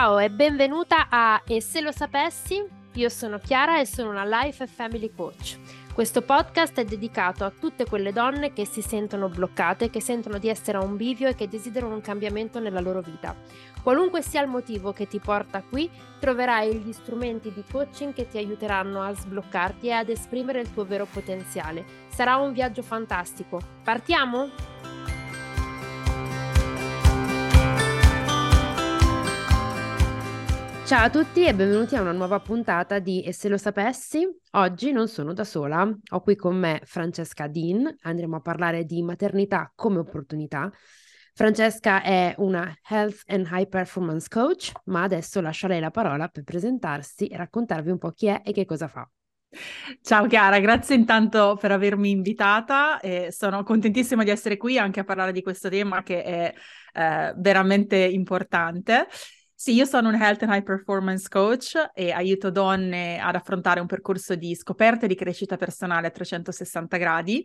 Ciao e benvenuta a E se lo sapessi? Io sono Chiara e sono una Life Family Coach. Questo podcast è dedicato a tutte quelle donne che si sentono bloccate, che sentono di essere a un bivio e che desiderano un cambiamento nella loro vita. Qualunque sia il motivo che ti porta qui, troverai gli strumenti di coaching che ti aiuteranno a sbloccarti e ad esprimere il tuo vero potenziale. Sarà un viaggio fantastico. Partiamo? Ciao a tutti e benvenuti a una nuova puntata di E se lo sapessi? Oggi non sono da sola, ho qui con me Francesca Dean, andremo a parlare di maternità come opportunità. Francesca è una Health and High Performance Coach, ma adesso lascio a lei la parola per presentarsi e raccontarvi un po' chi è e che cosa fa. Ciao Chiara, grazie intanto per avermi invitata e sono contentissima di essere qui anche a parlare di questo tema che è eh, veramente importante. Sì, io sono un Health and High Performance Coach e aiuto donne ad affrontare un percorso di scoperta e di crescita personale a 360 gradi,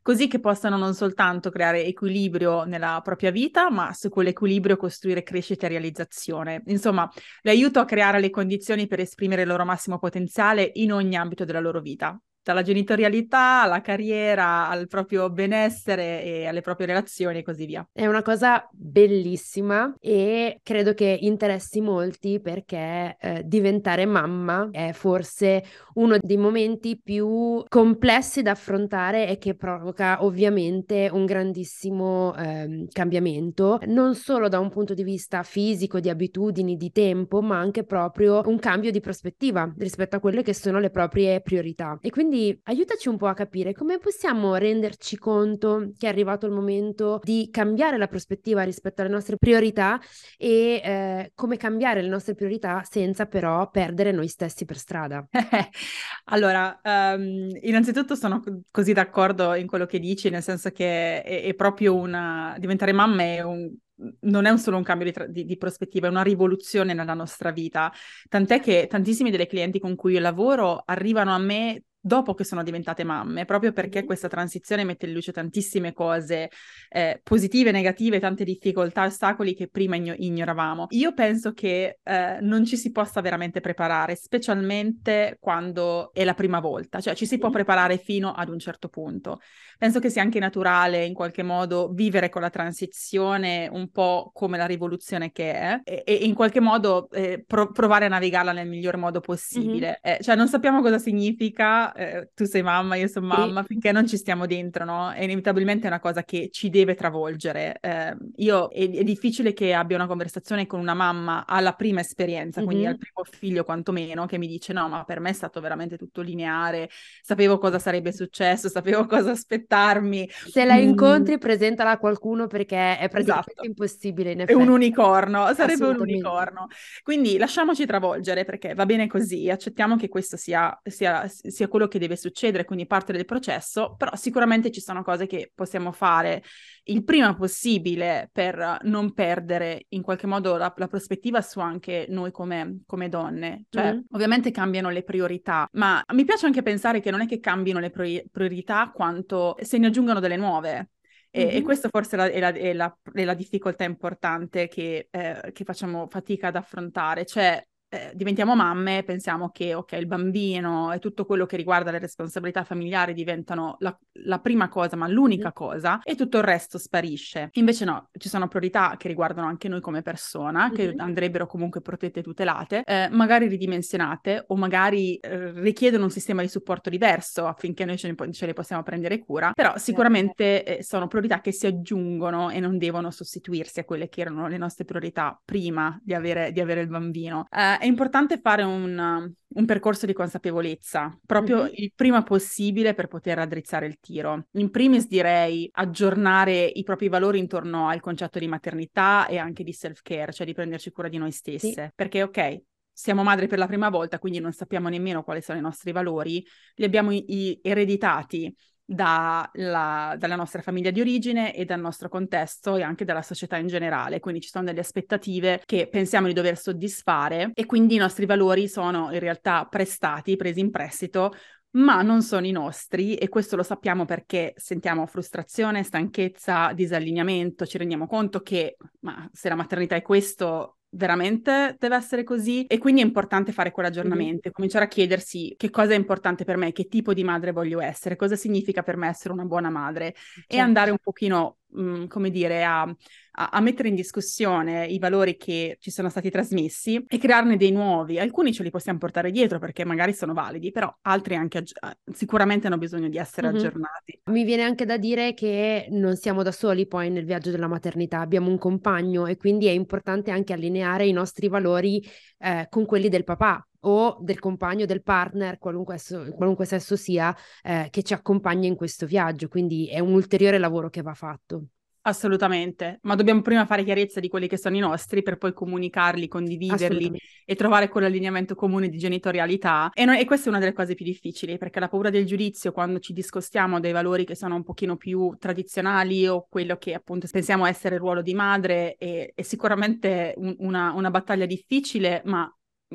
così che possano non soltanto creare equilibrio nella propria vita, ma su quell'equilibrio costruire crescita e realizzazione. Insomma, le aiuto a creare le condizioni per esprimere il loro massimo potenziale in ogni ambito della loro vita dalla genitorialità alla carriera, al proprio benessere e alle proprie relazioni e così via. È una cosa bellissima e credo che interessi molti perché eh, diventare mamma è forse uno dei momenti più complessi da affrontare e che provoca ovviamente un grandissimo eh, cambiamento, non solo da un punto di vista fisico, di abitudini, di tempo, ma anche proprio un cambio di prospettiva rispetto a quelle che sono le proprie priorità. E quindi quindi aiutaci un po' a capire come possiamo renderci conto che è arrivato il momento di cambiare la prospettiva rispetto alle nostre priorità e eh, come cambiare le nostre priorità senza però perdere noi stessi per strada. allora, um, innanzitutto sono così d'accordo in quello che dici, nel senso che è, è proprio una... diventare mamma è un non è solo un cambio di, tra- di, di, prospettiva, è una rivoluzione nella nostra vita. Tant'è che tantissimi delle clienti con cui io lavoro arrivano a me dopo che sono diventate mamme, proprio perché questa transizione mette in luce tantissime cose eh, positive, negative, tante difficoltà, ostacoli che prima igno- ignoravamo. Io penso che eh, non ci si possa veramente preparare, specialmente quando è la prima volta, cioè ci si può preparare fino ad un certo punto. Penso che sia anche naturale in qualche modo vivere con la transizione un po' come la rivoluzione che è e, e in qualche modo eh, pro- provare a navigarla nel miglior modo possibile. Mm-hmm. cioè non sappiamo cosa significa, eh, tu sei mamma, io sono mamma, sì. finché non ci stiamo dentro, no? E inevitabilmente è una cosa che ci deve travolgere. Eh, io è, è, difficile che abbia una conversazione con una mamma alla prima esperienza, mm-hmm. quindi al primo figlio quantomeno, che mi dice no, ma per me è stato veramente tutto lineare, sapevo cosa sarebbe successo, sapevo cosa aspettare aspettarmi. Se la incontri, mm. presentala a qualcuno perché è praticamente esatto. impossibile. In effetti. È un unicorno, sarebbe un unicorno. Quindi lasciamoci travolgere perché va bene così, accettiamo che questo sia, sia, sia quello che deve succedere, quindi parte del processo, però sicuramente ci sono cose che possiamo fare il prima possibile per non perdere in qualche modo la, la prospettiva su anche noi come, come donne. Cioè, mm. ovviamente cambiano le priorità, ma mi piace anche pensare che non è che cambino le priorità quanto se ne aggiungono delle nuove. E, mm-hmm. e questa forse è la, è, la, è la, difficoltà importante che, eh, che facciamo fatica ad affrontare, cioè eh, diventiamo mamme, pensiamo che ok, il bambino e tutto quello che riguarda le responsabilità familiari diventano la, la prima cosa, ma l'unica cosa, e tutto il resto sparisce. Invece no, ci sono priorità che riguardano anche noi come persona, che andrebbero comunque protette e tutelate, eh, magari ridimensionate o magari eh, richiedono un sistema di supporto diverso affinché noi ce, ne, ce le possiamo prendere cura, però sicuramente eh, sono priorità che si aggiungono e non devono sostituirsi a quelle che erano le nostre priorità prima di avere, di avere il bambino. Uh, è importante fare un, un, percorso di consapevolezza, proprio mm-hmm. il prima possibile per poter raddrizzare il tiro. In primis direi aggiornare i propri valori intorno al concetto di maternità e anche di self-care, cioè di prenderci cura di noi stesse. Sì. Perché ok, siamo madri per la prima volta, quindi non sappiamo nemmeno quali sono i nostri valori, li abbiamo i- ereditati da dalla nostra famiglia di origine e dal nostro contesto e anche dalla società in generale. Quindi ci sono delle aspettative che pensiamo di dover soddisfare e quindi i nostri valori sono in realtà prestati, presi in prestito ma non sono i nostri e questo lo sappiamo perché sentiamo frustrazione, stanchezza, disallineamento, ci rendiamo conto che ma se la maternità è questo, veramente deve essere così? E quindi è importante fare quell'aggiornamento, mm-hmm. cominciare a chiedersi che cosa è importante per me, che tipo di madre voglio essere, cosa significa per me essere una buona madre certo. e andare un pochino mh, mm, come dire, a, a, a, mettere in discussione i valori che ci sono stati trasmessi e crearne dei nuovi. Alcuni ce li possiamo portare dietro perché magari sono validi, però altri anche aggi- sicuramente hanno bisogno di essere mm-hmm. aggiornati. Mi viene anche da dire che non siamo da soli poi nel viaggio della maternità, abbiamo un compagno e quindi è importante anche allineare i nostri valori eh, con quelli del papà o del compagno, del partner, qualunque, qualunque sesso sia, eh, che ci accompagna in questo viaggio. Quindi è un ulteriore lavoro che va fatto. Assolutamente, ma dobbiamo prima fare chiarezza di quelli che sono i nostri per poi comunicarli, condividerli e trovare quell'allineamento comune di genitorialità. E, noi, e, questa è una delle cose più difficili perché la paura del giudizio quando ci discostiamo dai valori che sono un pochino più tradizionali o quello che appunto pensiamo essere il ruolo di madre è, è sicuramente un, una, una battaglia difficile, ma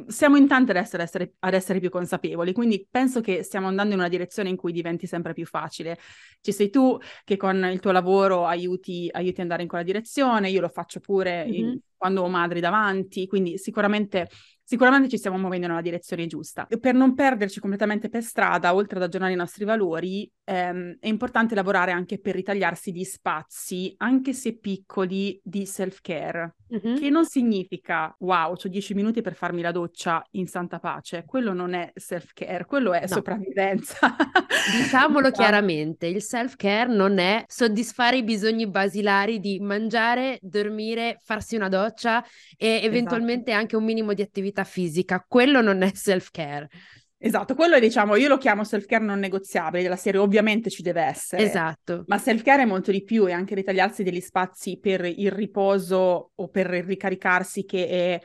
siamo in tanti ad essere, essere, ad essere, più consapevoli, quindi penso che stiamo andando in una direzione in cui diventi sempre più facile. Ci sei tu che con il tuo lavoro aiuti, aiuti ad andare in quella direzione, io lo faccio pure mm-hmm. in, quando ho madri davanti, quindi sicuramente sicuramente ci stiamo muovendo nella direzione giusta. E per non perderci completamente per strada, oltre ad aggiornare i nostri valori, ehm, è importante lavorare anche per ritagliarsi gli spazi, anche se piccoli, di self-care, mm-hmm. che non significa wow, ho dieci minuti per farmi la doccia in santa pace. Quello non è self-care, quello è no. sopravvivenza. Diciamolo esatto. chiaramente, il self-care non è soddisfare i bisogni basilari di mangiare, dormire, farsi una doccia e eventualmente esatto. anche un minimo di attività attività fisica, quello non è self-care. Esatto, quello è diciamo, io lo chiamo self-care non negoziabile, della serie ovviamente ci deve essere. Esatto. Ma self-care è molto di più, è anche ritagliarsi degli spazi per il riposo o per ricaricarsi che è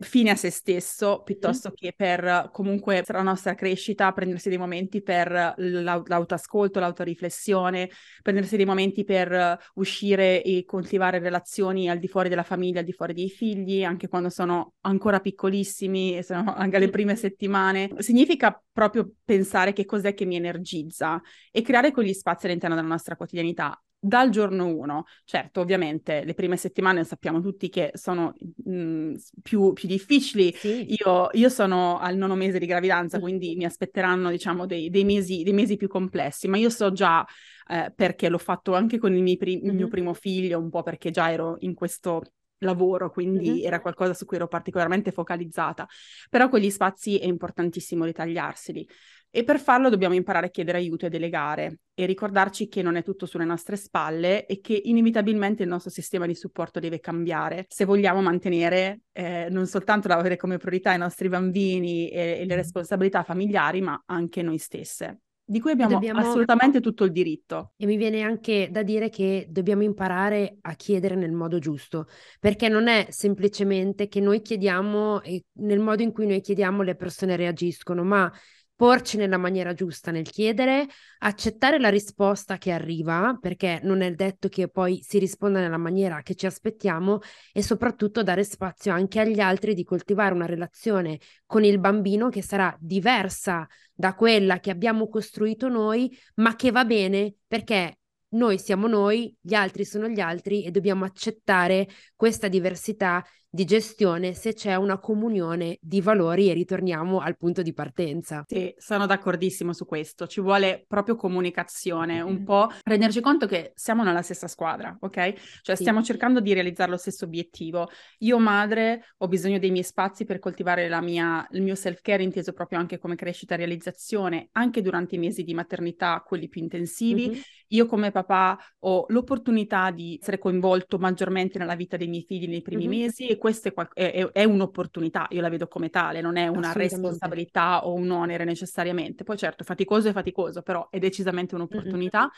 fine a se stesso piuttosto mm. che per comunque per la nostra crescita, prendersi dei momenti per l'autoascolto, l'autoriflessione, prendersi dei momenti per uscire e coltivare relazioni al di fuori della famiglia, al di fuori dei figli, anche quando sono ancora piccolissimi e sono anche alle prime settimane. Significa proprio pensare che cos'è che mi energizza e creare quegli spazi all'interno della nostra quotidianità dal giorno uno. Certo, ovviamente le prime settimane sappiamo tutti che sono mh, mm, più, più, difficili. Sì. Io, io, sono al nono mese di gravidanza, mm. quindi mi aspetteranno, diciamo, dei, dei, mesi, dei mesi, più complessi, ma io so già, eh, perché l'ho fatto anche con il, pri- mm-hmm. mio primo figlio, un po' perché già ero in questo lavoro, quindi mm-hmm. era qualcosa su cui ero particolarmente focalizzata. Però quegli spazi è importantissimo ritagliarseli. E per farlo dobbiamo imparare a chiedere aiuto e delegare e ricordarci che non è tutto sulle nostre spalle e che inevitabilmente il nostro sistema di supporto deve cambiare se vogliamo mantenere eh, non soltanto avere come priorità i nostri bambini e, e le responsabilità familiari, ma anche noi stesse di cui abbiamo, dobbiamo... assolutamente tutto il diritto. E mi viene anche da dire che dobbiamo imparare a chiedere nel modo giusto, perché non è semplicemente che noi chiediamo e nel modo in cui noi chiediamo le persone reagiscono, ma porci nella maniera giusta nel chiedere, accettare la risposta che arriva, perché non è detto che poi si risponda nella maniera che ci aspettiamo e soprattutto dare spazio anche agli altri di coltivare una relazione con il bambino che sarà diversa da quella che abbiamo costruito noi, ma che va bene perché noi siamo noi, gli altri sono gli altri e dobbiamo accettare questa diversità di gestione se c'è una comunione di valori e ritorniamo al punto di partenza. Sì, sono d'accordissimo su questo. Ci vuole proprio comunicazione, un po' renderci conto che siamo nella stessa squadra, ok? Cioè sì. stiamo cercando di realizzare lo stesso obiettivo. Io madre ho bisogno dei miei spazi per coltivare mia, il mio self-care inteso proprio anche come crescita e realizzazione, anche durante i mesi di maternità, quelli più intensivi. Mm-hmm. Io come papà ho l'opportunità di essere coinvolto maggiormente nella vita dei miei figli nei primi mm-hmm. mesi e questa è, è, è, un'opportunità, io la vedo come tale, non è una responsabilità o un onere necessariamente. Poi certo, faticoso è faticoso, però è decisamente un'opportunità. Mm-hmm.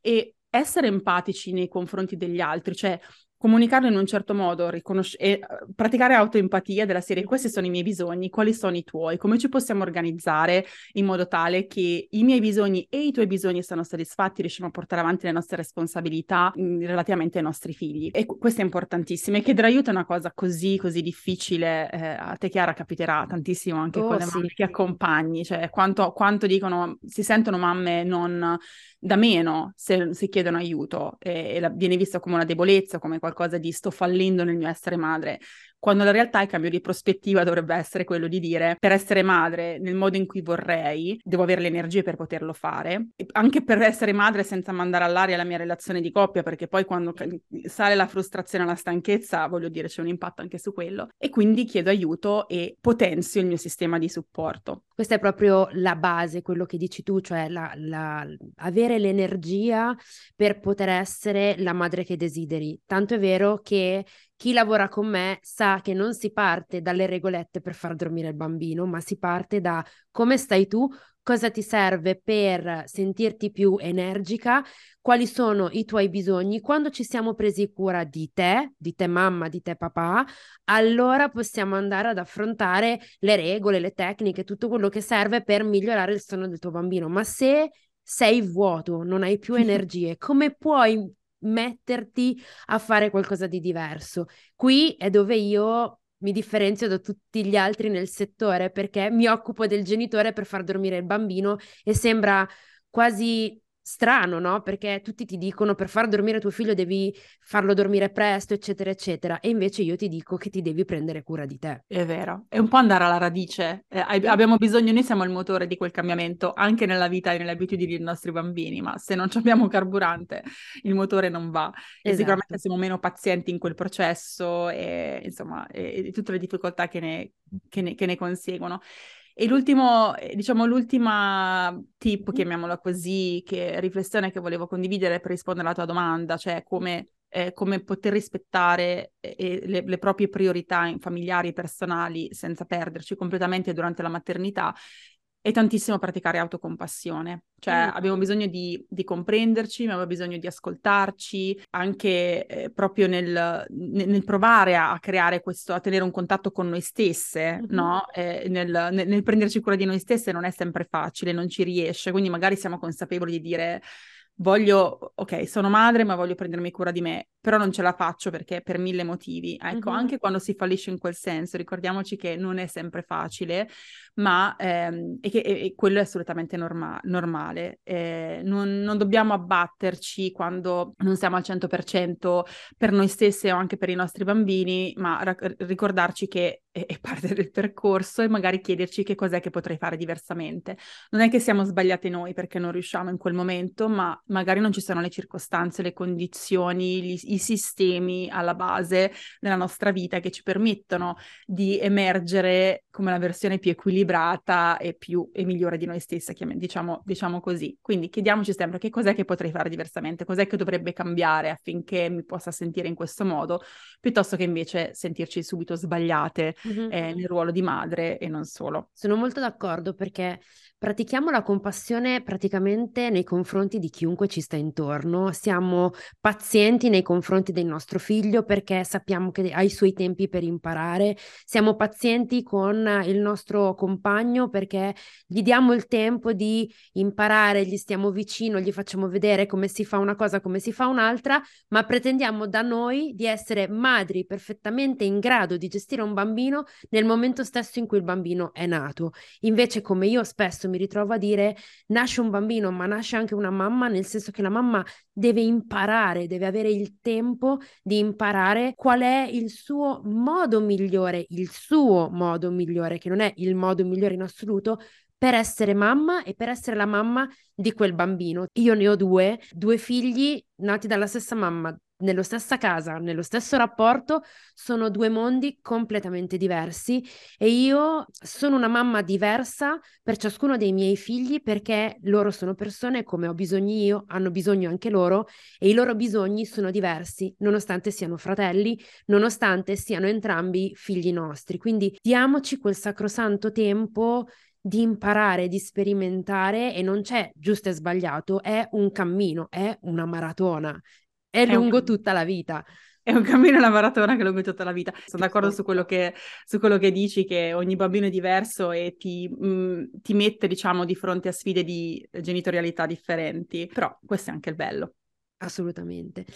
E essere empatici nei confronti degli altri, cioè comunicarlo in un certo modo, riconosc- e uh, praticare autoempatia della serie questi sono i miei bisogni, quali sono i tuoi, come ci possiamo organizzare in modo tale che i miei bisogni e i tuoi bisogni siano soddisfatti, riusciamo a portare avanti le nostre responsabilità mh, mm, relativamente ai nostri figli. E questo è importantissimo e chiedere aiuto è una cosa così, così difficile, eh, a te Chiara capiterà tantissimo anche oh, con le sì. mamme che accompagni, cioè quanto, quanto dicono, si sentono mamme non da meno se, se chiedono aiuto e, e la, viene vista come una debolezza, come qualcosa di sto fallendo nel mio essere madre quando in realtà il cambio di prospettiva dovrebbe essere quello di dire per essere madre nel modo in cui vorrei, devo avere le energie per poterlo fare, e anche per essere madre senza mandare all'aria la mia relazione di coppia, perché poi quando sale la frustrazione la stanchezza, voglio dire, c'è un impatto anche su quello, e quindi chiedo aiuto e potenzio il mio sistema di supporto. Questa è proprio la base, quello che dici tu, cioè la, la, avere l'energia per poter essere la madre che desideri. Tanto è vero che chi lavora con me sa che non si parte dalle regolette per far dormire il bambino, ma si parte da come stai tu, cosa ti serve per sentirti più energica, quali sono i tuoi bisogni. Quando ci siamo presi cura di te, di te mamma, di te papà, allora possiamo andare ad affrontare le regole, le tecniche, tutto quello che serve per migliorare il sonno del tuo bambino. Ma se sei vuoto, non hai più energie, come puoi metterti a fare qualcosa di diverso? Qui è dove io mi differenzio da tutti gli altri nel settore perché mi occupo del genitore per far dormire il bambino e sembra quasi strano, no? Perché tutti ti dicono per far dormire tuo figlio devi farlo dormire presto, eccetera, eccetera. E invece io ti dico che ti devi prendere cura di te. È vero, è un po' andare alla radice. Eh, abbiamo bisogno, noi siamo il motore di quel cambiamento anche nella vita e nelle abitudini dei nostri bambini, ma se non abbiamo carburante il motore non va. Esatto. E sicuramente siamo meno pazienti in quel processo e insomma, e, e tutte le difficoltà che ne, che ne, che ne conseguono. E l'ultimo, diciamo, l'ultima tip, chiamiamola così, che riflessione che volevo condividere per rispondere alla tua domanda, cioè come, eh, come poter rispettare eh, le, le, proprie priorità familiari, personali, senza perderci completamente durante la maternità, è tantissimo praticare autocompassione, cioè mm. abbiamo bisogno di, di, comprenderci, abbiamo bisogno di ascoltarci, anche eh, proprio nel, nel, nel, provare a, creare questo, a tenere un contatto con noi stesse, mm-hmm. no? Eh, nel, nel, prenderci cura di noi stesse non è sempre facile, non ci riesce, quindi magari siamo consapevoli di dire voglio, ok, sono madre, ma voglio prendermi cura di me, però non ce la faccio perché per mille motivi. Ecco, mm-hmm. anche quando si fallisce in quel senso, ricordiamoci che non è sempre facile, ma ehm, e che e, quello è assolutamente norma- normale. Eh, non, non, dobbiamo abbatterci quando non siamo al 100% per noi stesse o anche per i nostri bambini, ma ra- ricordarci che è, è parte del percorso e magari chiederci che cos'è che potrei fare diversamente. Non è che siamo sbagliate noi perché non riusciamo in quel momento, ma magari non ci sono le circostanze, le condizioni, gli, i sistemi alla base della nostra vita che ci permettono di emergere come la versione più equilibrata e più e migliore di noi stesse, diciamo, diciamo così. Quindi chiediamoci sempre che cos'è che potrei fare diversamente, cos'è che dovrebbe cambiare affinché mi possa sentire in questo modo, piuttosto che invece sentirci subito sbagliate mm-hmm. eh, nel ruolo di madre e non solo. Sono molto d'accordo perché pratichiamo la compassione praticamente nei confronti di chiunque ci sta intorno, siamo pazienti nei confronti del nostro figlio perché sappiamo che ha i suoi tempi per imparare, siamo pazienti con il nostro compagno perché gli diamo il tempo di imparare, gli stiamo vicino, gli facciamo vedere come si fa una cosa, come si fa un'altra, ma pretendiamo da noi di essere madri perfettamente in grado di gestire un bambino nel momento stesso in cui il bambino è nato. Invece, come io spesso mi ritrovo a dire, nasce un bambino, ma nasce anche una mamma, nel senso che la mamma deve imparare, deve avere il tempo di imparare qual è il suo modo migliore, il suo modo migliore, che non è il modo migliore in assoluto, per essere mamma e per essere la mamma di quel bambino. Io ne ho due, due figli nati dalla stessa mamma, nello stessa casa, nello stesso rapporto, sono due mondi completamente diversi e io sono una mamma diversa per ciascuno dei miei figli perché loro sono persone come ho bisogni io, hanno bisogno anche loro e i loro bisogni sono diversi, nonostante siano fratelli, nonostante siano entrambi figli nostri. Quindi diamoci quel sacrosanto tempo di imparare, di sperimentare e non c'è giusto e sbagliato, è un cammino, è una maratona è, è lungo un... tutta la vita. È un cammino, una maratona che è lungo tutta la vita. Sono d'accordo su quello, che, su quello che dici, che ogni bambino è diverso e ti, mh, mm, ti mette, diciamo, di fronte a sfide di genitorialità differenti. Però questo è anche il bello. Assolutamente.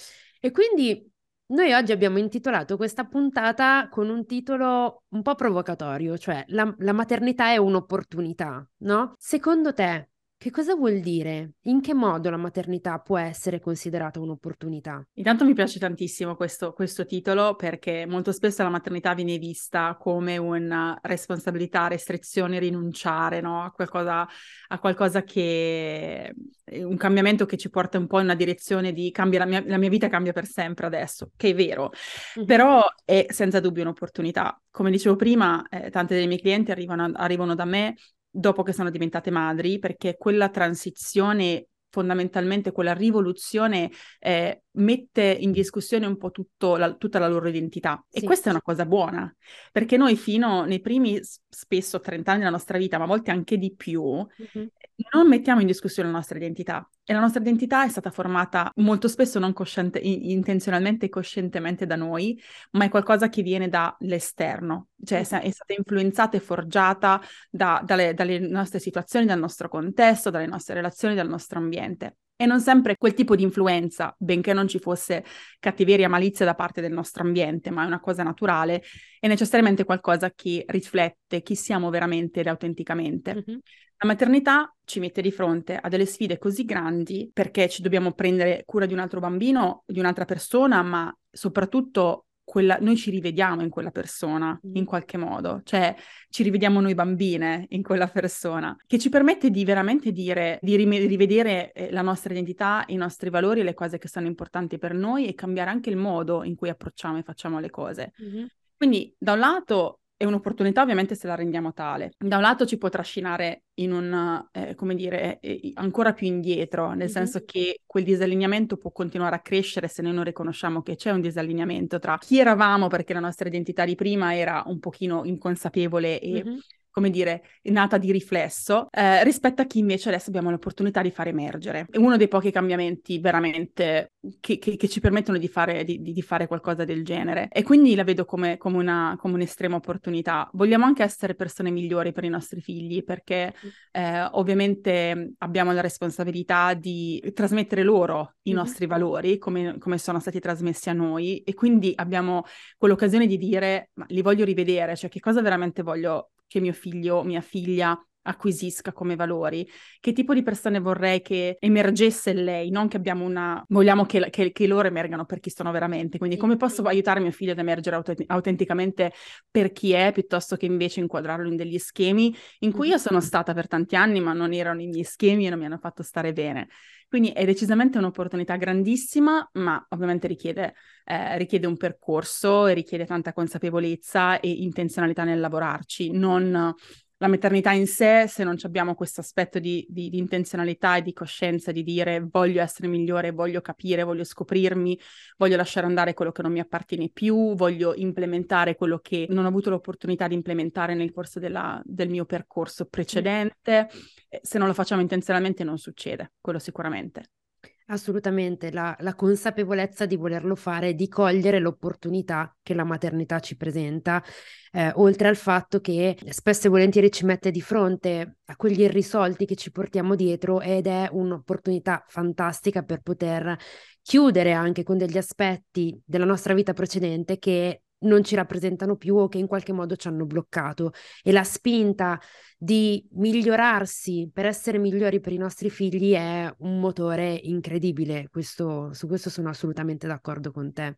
E quindi noi oggi abbiamo intitolato questa puntata con un titolo un po' provocatorio, cioè la, la maternità è un'opportunità, no? Secondo te, Che cosa vuol dire? In che modo la maternità può essere considerata un'opportunità? Intanto mi piace tantissimo questo, questo titolo perché molto spesso la maternità viene vista come una responsabilità, restrizione, rinunciare no? a, qualcosa, a qualcosa che un cambiamento che ci porta un po' in una direzione di cambia la mia, la mia vita cambia per sempre adesso, che è vero, mm-hmm. però è senza dubbio un'opportunità. Come dicevo prima, eh, tante delle mie clienti arrivano, arrivano da me dopo che sono diventate madri, perché quella transizione fondamentalmente quella rivoluzione eh, mette in discussione un po' la, tutta la loro identità. Sì. E questa è una cosa buona, perché noi fino nei primi spesso 30 anni della nostra vita, ma a volte anche di più, mm-hmm non mettiamo in discussione la nostra identità e la nostra identità è stata formata molto spesso non cosciente, intenzionalmente e coscientemente da noi, ma è qualcosa che viene dall'esterno, cioè è stata influenzata e forgiata da, dalle, dalle nostre situazioni, dal nostro contesto, dalle nostre relazioni, dal nostro ambiente. E non sempre quel tipo di influenza, benché non ci fosse cattiveria, malizia da parte del nostro ambiente, ma è una cosa naturale, è necessariamente qualcosa che riflette chi siamo veramente ed autenticamente. Mm-hmm. La maternità ci mette di fronte a delle sfide così grandi perché ci dobbiamo prendere cura di un altro bambino, di un'altra persona, ma soprattutto quella, noi ci rivediamo in quella persona mm. in qualche modo, cioè ci rivediamo noi bambine in quella persona, che ci permette di veramente dire, di rivedere eh, la nostra identità, i nostri valori, le cose che sono importanti per noi e cambiare anche il modo in cui approcciamo e facciamo le cose. Mm-hmm. Quindi da un lato è un'opportunità ovviamente se la rendiamo tale. Da un lato ci può trascinare in un, eh, come dire, eh, ancora più indietro, nel mm-hmm. senso che quel disallineamento può continuare a crescere se noi non riconosciamo che c'è un disallineamento tra chi eravamo perché la nostra identità di prima era un pochino inconsapevole e mm-hmm come dire, nata di riflesso, eh, rispetto a chi invece adesso abbiamo l'opportunità di far emergere. È uno dei pochi cambiamenti veramente che, che, che ci permettono di fare, di, di fare, qualcosa del genere. E quindi la vedo come, come, una, come, un'estrema opportunità. Vogliamo anche essere persone migliori per i nostri figli, perché eh, ovviamente abbiamo la responsabilità di trasmettere loro i mm-hmm. nostri valori, come, come sono stati trasmessi a noi, e quindi abbiamo quell'occasione di dire, ma li voglio rivedere, cioè che cosa veramente voglio che mio figlio, mia figlia acquisisca come valori, che tipo di persone vorrei che emergesse lei, non che abbiamo una, vogliamo che, che, che loro emergano per chi sono veramente, quindi come posso aiutare mio figlio ad emergere aut- autenticamente per chi è, piuttosto che invece inquadrarlo in degli schemi? In cui io sono stata per tanti anni, ma non erano i miei schemi e non mi hanno fatto stare bene. Quindi è decisamente un'opportunità grandissima, ma ovviamente richiede, eh, richiede un percorso e richiede tanta consapevolezza e intenzionalità nel lavorarci, non la maternità in sé, se non abbiamo questo aspetto di, di, di, intenzionalità e di coscienza, di dire voglio essere migliore, voglio capire, voglio scoprirmi, voglio lasciare andare quello che non mi appartiene più, voglio implementare quello che non ho avuto l'opportunità di implementare nel corso della, del mio percorso precedente, se non lo facciamo intenzionalmente non succede, quello sicuramente. Assolutamente, la, la, consapevolezza di volerlo fare, di cogliere l'opportunità che la maternità ci presenta, eh, oltre al fatto che spesso e volentieri ci mette di fronte a quegli irrisolti che ci portiamo dietro ed è un'opportunità fantastica per poter chiudere anche con degli aspetti della nostra vita precedente che non ci rappresentano più o che in qualche modo ci hanno bloccato e la spinta di migliorarsi per essere migliori per i nostri figli è un motore incredibile, questo, su questo sono assolutamente d'accordo con te.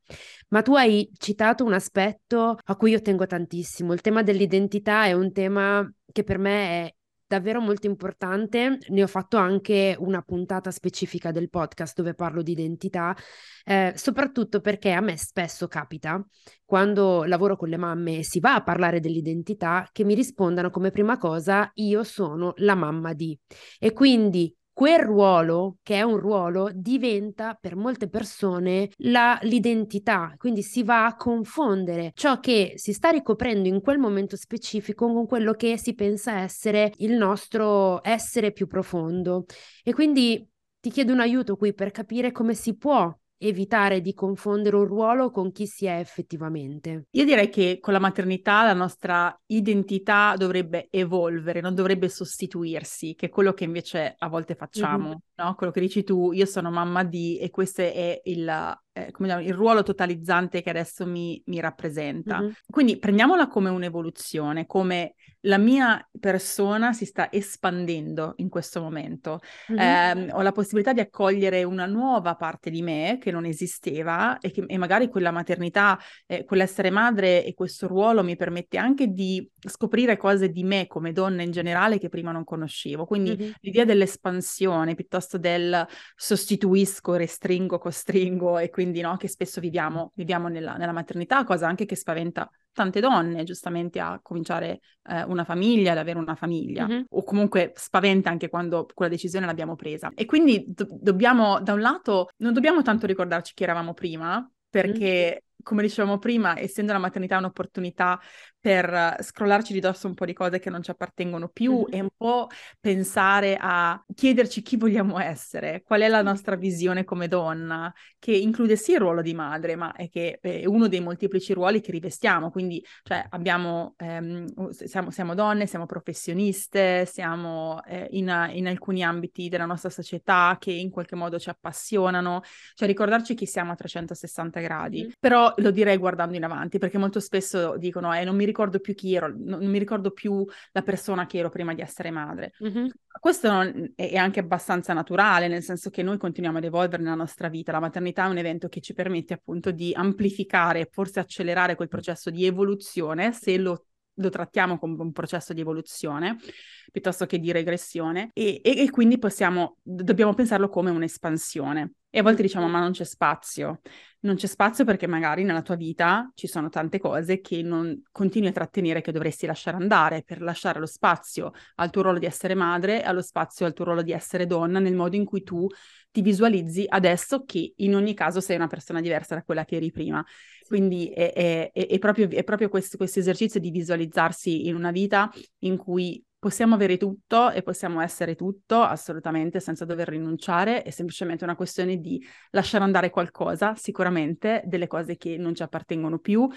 Ma tu hai citato un aspetto a cui io tengo tantissimo, il tema dell'identità è un tema che per me è davvero molto importante. Ne ho fatto anche una puntata specifica del podcast dove parlo di identità, eh, soprattutto perché a me spesso capita, quando lavoro con le mamme e si va a parlare dell'identità, che mi rispondano come prima cosa io sono la mamma di. E quindi quel ruolo, che è un ruolo, diventa per molte persone la, l'identità, quindi si va a confondere ciò che si sta ricoprendo in quel momento specifico con quello che si pensa essere il nostro essere più profondo. E quindi ti chiedo un aiuto qui per capire come si può evitare di confondere un ruolo con chi si è effettivamente. Io direi che con la maternità la nostra identità dovrebbe evolvere, non dovrebbe sostituirsi, che è quello che invece a volte facciamo, mm-hmm. No? Quello che dici tu, io sono mamma di e questo è il eh, come dire, il ruolo totalizzante che adesso mi, mi rappresenta. Mm-hmm. Quindi prendiamola come un'evoluzione, come la mia persona si sta espandendo in questo momento. Mm-hmm. Eh, ho la possibilità di accogliere una nuova parte di me che non esisteva e, che, e magari quella maternità, eh, quell'essere madre e questo ruolo mi permette anche di scoprire cose di me come donna in generale che prima non conoscevo. Quindi mm-hmm. l'idea dell'espansione piuttosto del sostituisco, restringo, costringo e quindi no, che spesso viviamo, viviamo nella, nella maternità, cosa anche che spaventa tante donne, giustamente, a cominciare eh, una famiglia, ad avere una famiglia, mm-hmm. o comunque spaventa anche quando quella decisione l'abbiamo presa. E quindi do- dobbiamo, da un lato, non dobbiamo tanto ricordarci chi eravamo prima, perché mm-hmm come dicevamo prima, essendo la maternità un'opportunità per scrollarci di dosso un po' di cose che non ci appartengono più mm-hmm. e un po' pensare a chiederci chi vogliamo essere, qual è la nostra visione come donna, che include sì il ruolo di madre, ma è che è uno dei molteplici ruoli che rivestiamo, quindi cioè, abbiamo, ehm, siamo, siamo, donne, siamo professioniste, siamo eh, in, in, alcuni ambiti della nostra società che in qualche modo ci appassionano, cioè ricordarci chi siamo a 360 gradi, mm-hmm. però lo direi guardando in avanti, perché molto spesso dicono, eh, non mi ricordo più chi ero, non, non mi ricordo più la persona che ero prima di essere madre. Mm-hmm. Questo non, è anche abbastanza naturale, nel senso che noi continuiamo ad evolvere nella nostra vita. La maternità è un evento che ci permette appunto di amplificare, forse accelerare quel processo di evoluzione, se lo lo trattiamo come un processo di evoluzione piuttosto che di regressione e, e, e quindi possiamo, dobbiamo pensarlo come un'espansione. E a volte diciamo ma non c'è spazio. Non c'è spazio perché magari nella tua vita ci sono tante cose che non continui a trattenere che dovresti lasciare andare per lasciare lo spazio al tuo ruolo di essere madre e allo spazio al tuo ruolo di essere donna nel modo in cui tu ti visualizzi adesso che in ogni caso sei una persona diversa da quella che eri prima. Quindi è, è, è proprio, è proprio questo, questo esercizio di visualizzarsi in una vita in cui possiamo avere tutto e possiamo essere tutto assolutamente senza dover rinunciare, è semplicemente una questione di lasciare andare qualcosa, sicuramente, delle cose che non ci appartengono più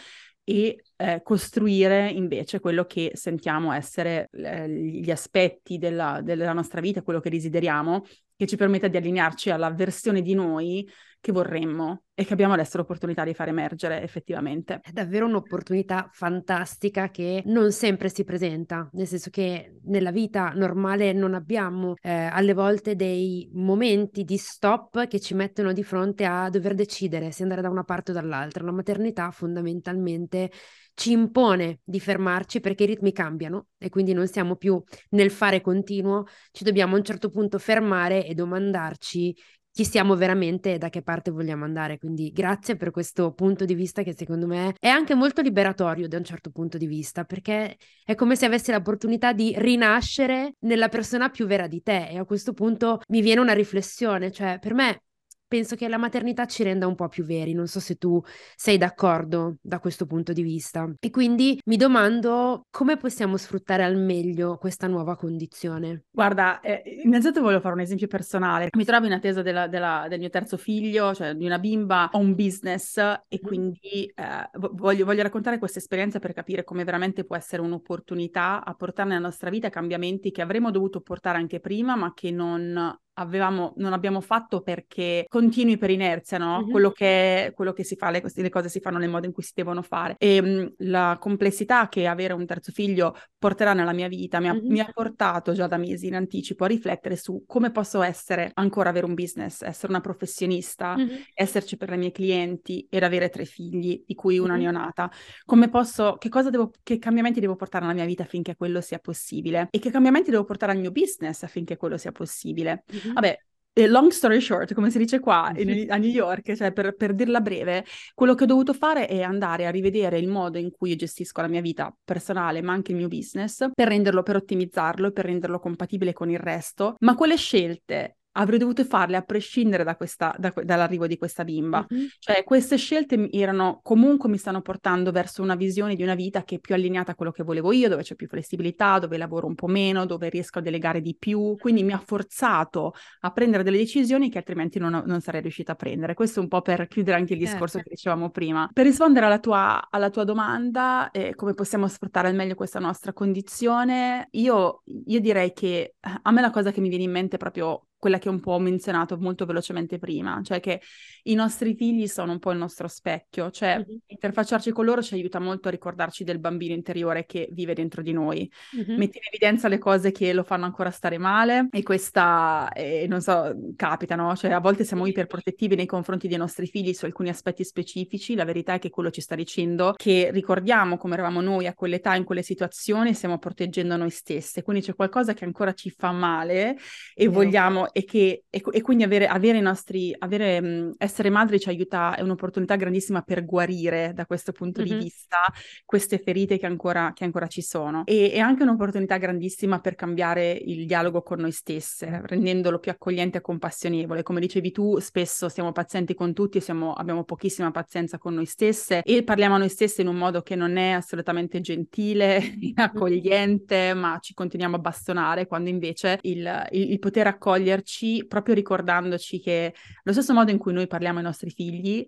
e eh, costruire invece quello che sentiamo essere eh, gli aspetti della, della nostra vita, quello che desideriamo, che ci permetta di allinearci alla versione di noi che vorremmo e che abbiamo adesso l'opportunità di far emergere effettivamente. È davvero un'opportunità fantastica che non sempre si presenta, nel senso che nella vita normale non abbiamo eh, alle volte dei momenti di stop che ci mettono di fronte a dover decidere se andare da una parte o dall'altra. La maternità fondamentalmente ci impone di fermarci perché i ritmi cambiano e quindi non siamo più nel fare continuo, ci dobbiamo a un certo punto fermare e domandarci chi siamo veramente e da che parte vogliamo andare. Quindi grazie per questo punto di vista che secondo me è anche molto liberatorio da un certo punto di vista, perché è come se avessi l'opportunità di rinascere nella persona più vera di te e a questo punto mi viene una riflessione, cioè per me penso che la maternità ci renda un po' più veri, non so se tu sei d'accordo da questo punto di vista. E quindi mi domando come possiamo sfruttare al meglio questa nuova condizione. Guarda, eh, innanzitutto voglio fare un esempio personale. Mi trovo in attesa della, della, del mio terzo figlio, cioè di una bimba, ho un business e quindi eh, voglio, voglio raccontare questa esperienza per capire come veramente può essere un'opportunità a portare nella nostra vita cambiamenti che avremmo dovuto portare anche prima, ma che non avevamo, non abbiamo fatto perché continui per inerzia, no? Mm-hmm. Quello, che, quello, che, si fa, le, le, cose si fanno nel modo in cui si devono fare. E mh, la complessità che avere un terzo figlio porterà nella mia vita mi ha, mm-hmm. mi ha, portato già da mesi in anticipo a riflettere su come posso essere ancora avere un business, essere una professionista, mm-hmm. esserci per i miei clienti ed avere tre figli, di cui una neonata. Come posso, che cosa devo, che cambiamenti devo portare nella mia vita affinché quello sia possibile? E che cambiamenti devo portare al mio business affinché quello sia possibile? Mm-hmm. Vabbè, long story short, come si dice qua in, a New York, cioè per, per, dirla breve, quello che ho dovuto fare è andare a rivedere il modo in cui io gestisco la mia vita personale, ma anche il mio business, per renderlo, per ottimizzarlo, per renderlo compatibile con il resto. Ma quelle scelte avrei dovuto farle a prescindere da questa, da, dall'arrivo di questa bimba. Mm-hmm. Cioè, queste scelte erano comunque mi stanno portando verso una visione di una vita che è più allineata a quello che volevo io, dove c'è più flessibilità, dove lavoro un po' meno, dove riesco a delegare di più. Quindi mi ha forzato a prendere delle decisioni che altrimenti non, non sarei riuscita a prendere. Questo un po' per chiudere anche il discorso certo. che dicevamo prima. Per rispondere alla tua, alla tua domanda, eh, come possiamo sfruttare al meglio questa nostra condizione, io, io direi che a me la cosa che mi viene in mente proprio quella che un po' ho menzionato molto velocemente prima, cioè che i nostri figli sono un po' il nostro specchio, cioè mm-hmm. interfacciarci con loro ci aiuta molto a ricordarci del bambino interiore che vive dentro di noi, mm-hmm. mette in evidenza le cose che lo fanno ancora stare male e questa, eh, non so, capita, no? Cioè a volte siamo iperprotettivi nei confronti dei nostri figli su alcuni aspetti specifici, la verità è che quello ci sta dicendo che ricordiamo come eravamo noi a quell'età, in quelle situazioni, stiamo proteggendo noi stesse, quindi c'è qualcosa che ancora ci fa male e yeah. vogliamo e, che, e, e quindi avere, avere, i nostri, avere, mh, essere madri ci aiuta, è un'opportunità grandissima per guarire da questo punto mm-hmm. di vista queste ferite che ancora, che ancora ci sono. E è anche un'opportunità grandissima per cambiare il dialogo con noi stesse, rendendolo più accogliente e compassionevole. Come dicevi tu, spesso siamo pazienti con tutti, siamo, abbiamo pochissima pazienza con noi stesse e parliamo a noi stesse in un modo che non è assolutamente gentile, accogliente, ma ci continuiamo a bastonare, quando invece il, il, il poter accogliere vederci proprio ricordandoci che lo stesso modo in cui noi parliamo ai nostri figli,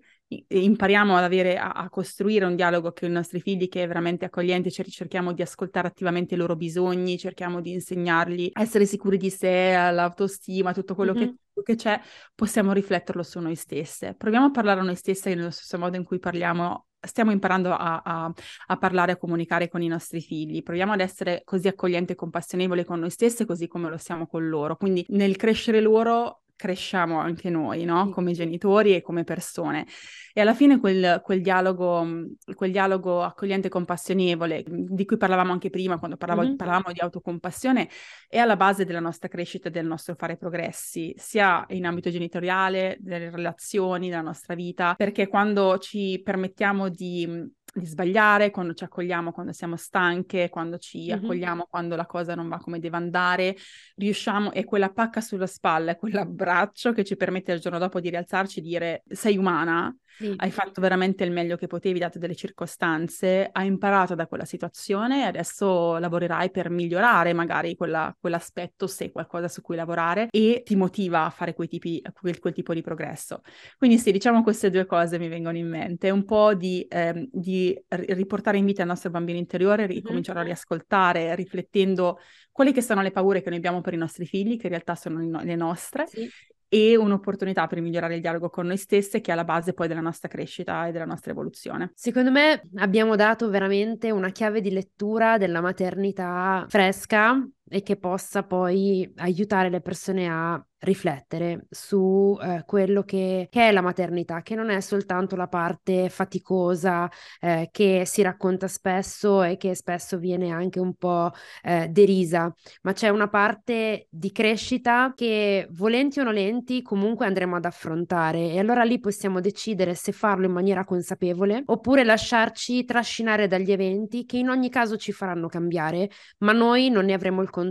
impariamo ad avere, a, a, costruire un dialogo con i nostri figli che è veramente accogliente, cerchiamo di ascoltare attivamente i loro bisogni, cerchiamo di insegnargli a essere sicuri di sé, all'autostima, tutto quello mm-hmm. che, che, c'è, possiamo rifletterlo su noi stesse. Proviamo a parlare a noi stesse nello stesso modo in cui parliamo stiamo imparando a, a, a, parlare, a comunicare con i nostri figli. Proviamo ad essere così accoglienti e compassionevoli con noi stessi, così come lo siamo con loro. Quindi nel crescere loro cresciamo anche noi, no? Come genitori e come persone. E alla fine quel, quel, dialogo, quel dialogo accogliente e compassionevole, di cui parlavamo anche prima quando parlavo, mm-hmm. parlavamo di autocompassione, è alla base della nostra crescita e del nostro fare progressi, sia in ambito genitoriale, delle relazioni, della nostra vita, perché quando ci permettiamo di di sbagliare, quando ci accogliamo quando siamo stanche, quando ci mm-hmm. accogliamo quando la cosa non va come deve andare, riusciamo, è quella pacca sulla spalla, quell'abbraccio che ci permette il giorno dopo di rialzarci e dire sei umana, sì. Hai fatto veramente il meglio che potevi, date delle circostanze, hai imparato da quella situazione e adesso lavorerai per migliorare magari quella, quell'aspetto, se qualcosa su cui lavorare, e ti motiva a fare quei tipi, quel, quel, tipo di progresso. Quindi sì, diciamo queste due cose mi vengono in mente, un po' di, eh, di riportare in vita il nostro bambino interiore, ricominciare mm-hmm. a riascoltare, riflettendo quelle che sono le paure che noi abbiamo per i nostri figli, che in realtà sono le nostre, sì e un'opportunità per migliorare il dialogo con noi stesse che è alla base poi della nostra crescita e della nostra evoluzione. Secondo me abbiamo dato veramente una chiave di lettura della maternità fresca e che possa poi aiutare le persone a riflettere su eh, quello che, che, è la maternità, che non è soltanto la parte faticosa eh, che si racconta spesso e che spesso viene anche un po' eh, derisa, ma c'è una parte di crescita che volenti o nolenti comunque andremo ad affrontare. E allora lì possiamo decidere se farlo in maniera consapevole oppure lasciarci trascinare dagli eventi che in ogni caso ci faranno cambiare, ma noi non ne avremo il controllo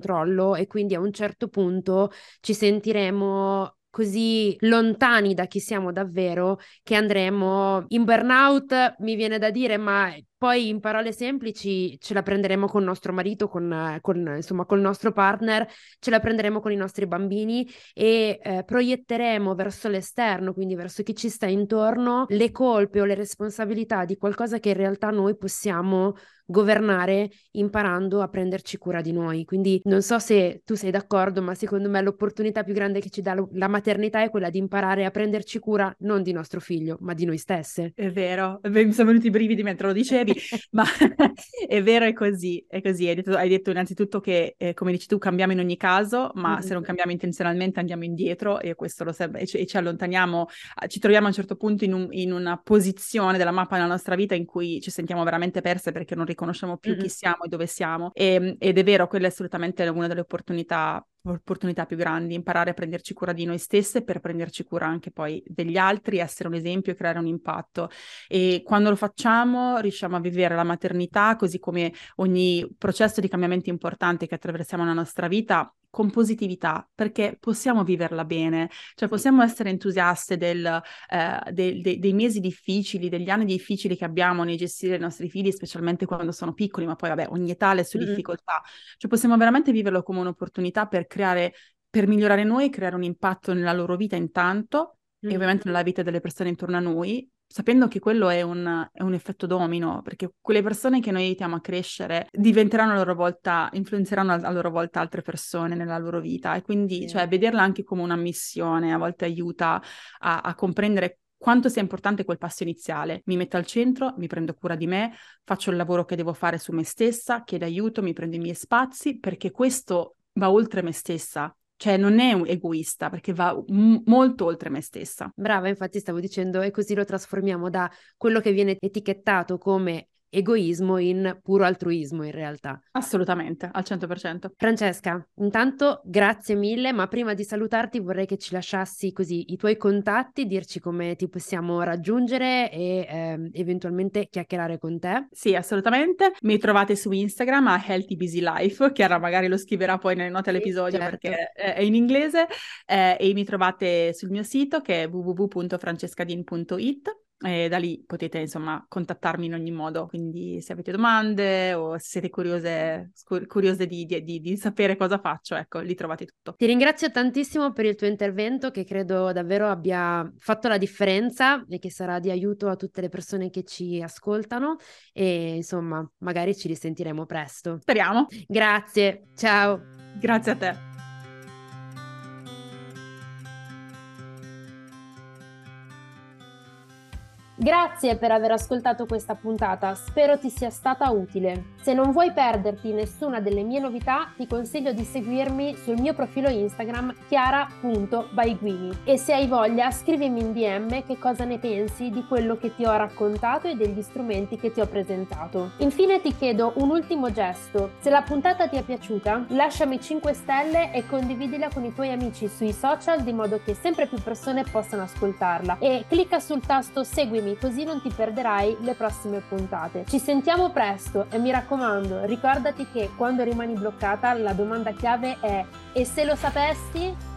e quindi a un certo punto ci sentiremo così lontani da chi siamo davvero che andremo in burnout, mi viene da dire, ma poi in parole semplici ce la prenderemo con nostro marito, con, con insomma col nostro partner, ce la prenderemo con i nostri bambini e eh, proietteremo verso l'esterno, quindi verso chi ci sta intorno, le colpe o le responsabilità di qualcosa che in realtà noi possiamo governare imparando a prenderci cura di noi. Quindi non so se tu sei d'accordo, ma secondo me l'opportunità più grande che ci dà la maternità è quella di imparare a prenderci cura non di nostro figlio, ma di noi stesse. È vero, mi sono venuti i brividi mentre lo dicevi, ma è vero, è così, è così. Hai detto, hai detto innanzitutto che, eh, come dici tu, cambiamo in ogni caso, ma mm-hmm. se non cambiamo intenzionalmente andiamo indietro e questo lo serve, e ci, e ci allontaniamo, ci troviamo a un certo punto in, un, in una posizione della mappa della nostra vita in cui ci sentiamo veramente perse perché non ricordiamo conosciamo più mm-hmm. chi siamo e dove siamo. E, ehm, ed è vero, quella è assolutamente una delle opportunità opportunità più grandi, imparare a prenderci cura di noi stesse per prenderci cura anche poi degli altri, essere un esempio e creare un impatto. E quando lo facciamo riusciamo a vivere la maternità, così come ogni processo di cambiamento importante che attraversiamo nella nostra vita, con positività, perché possiamo viverla bene, cioè possiamo essere entusiaste del, eh, de, de, dei mesi difficili, degli anni difficili che abbiamo nel gestire i nostri figli, specialmente quando sono piccoli, ma poi vabbè, ogni età ha le sue mm-hmm. difficoltà, cioè possiamo veramente viverlo come un'opportunità per creare, per migliorare noi, creare un impatto nella loro vita intanto, e ovviamente nella vita delle persone intorno a noi, sapendo che quello è un, è un, effetto domino, perché quelle persone che noi aiutiamo a crescere diventeranno a loro volta, influenzeranno a, loro volta altre persone nella loro vita e quindi sì. cioè, vederla anche come una missione a volte aiuta a, a comprendere quanto sia importante quel passo iniziale. Mi metto al centro, mi prendo cura di me, faccio il lavoro che devo fare su me stessa, chiedo aiuto, mi prendo i miei spazi, perché questo va oltre me stessa. Cioè non è egoista perché va m- molto oltre me stessa. Brava, infatti stavo dicendo e così lo trasformiamo da quello che viene etichettato come egoismo in puro altruismo in realtà. Assolutamente, al 100%. Francesca, intanto grazie mille, ma prima di salutarti vorrei che ci lasciassi così i tuoi contatti, dirci come ti possiamo raggiungere e eh, eventualmente chiacchierare con te. Sì, assolutamente. Mi trovate su Instagram a Healthy Busy Life, Chiara magari lo scriverà poi nelle note all'episodio certo. perché è in inglese, eh, e mi trovate sul mio sito che è www.francescadin.it e da lì potete insomma contattarmi in ogni modo, quindi se avete domande o se siete curiose, curiose di, di, di, di, sapere cosa faccio, ecco, lì trovate tutto. Ti ringrazio tantissimo per il tuo intervento che credo davvero abbia fatto la differenza e che sarà di aiuto a tutte le persone che ci ascoltano e insomma magari ci risentiremo presto. Speriamo. Grazie, ciao. Grazie a te. Grazie per aver ascoltato questa puntata, spero ti sia stata utile. Se non vuoi perderti nessuna delle mie novità, ti consiglio di seguirmi sul mio profilo Instagram chiara.baiguini e se hai voglia scrivimi in DM che cosa ne pensi di quello che ti ho raccontato e degli strumenti che ti ho presentato. Infine ti chiedo un ultimo gesto, se la puntata ti è piaciuta, lasciami 5 stelle e condividila con i tuoi amici sui social di modo che sempre più persone possano ascoltarla e clicca sul tasto seguimi così non ti perderai le prossime puntate. Ci sentiamo presto e mi raccomando, ricordati che quando rimani bloccata la domanda chiave è e se lo sapessi?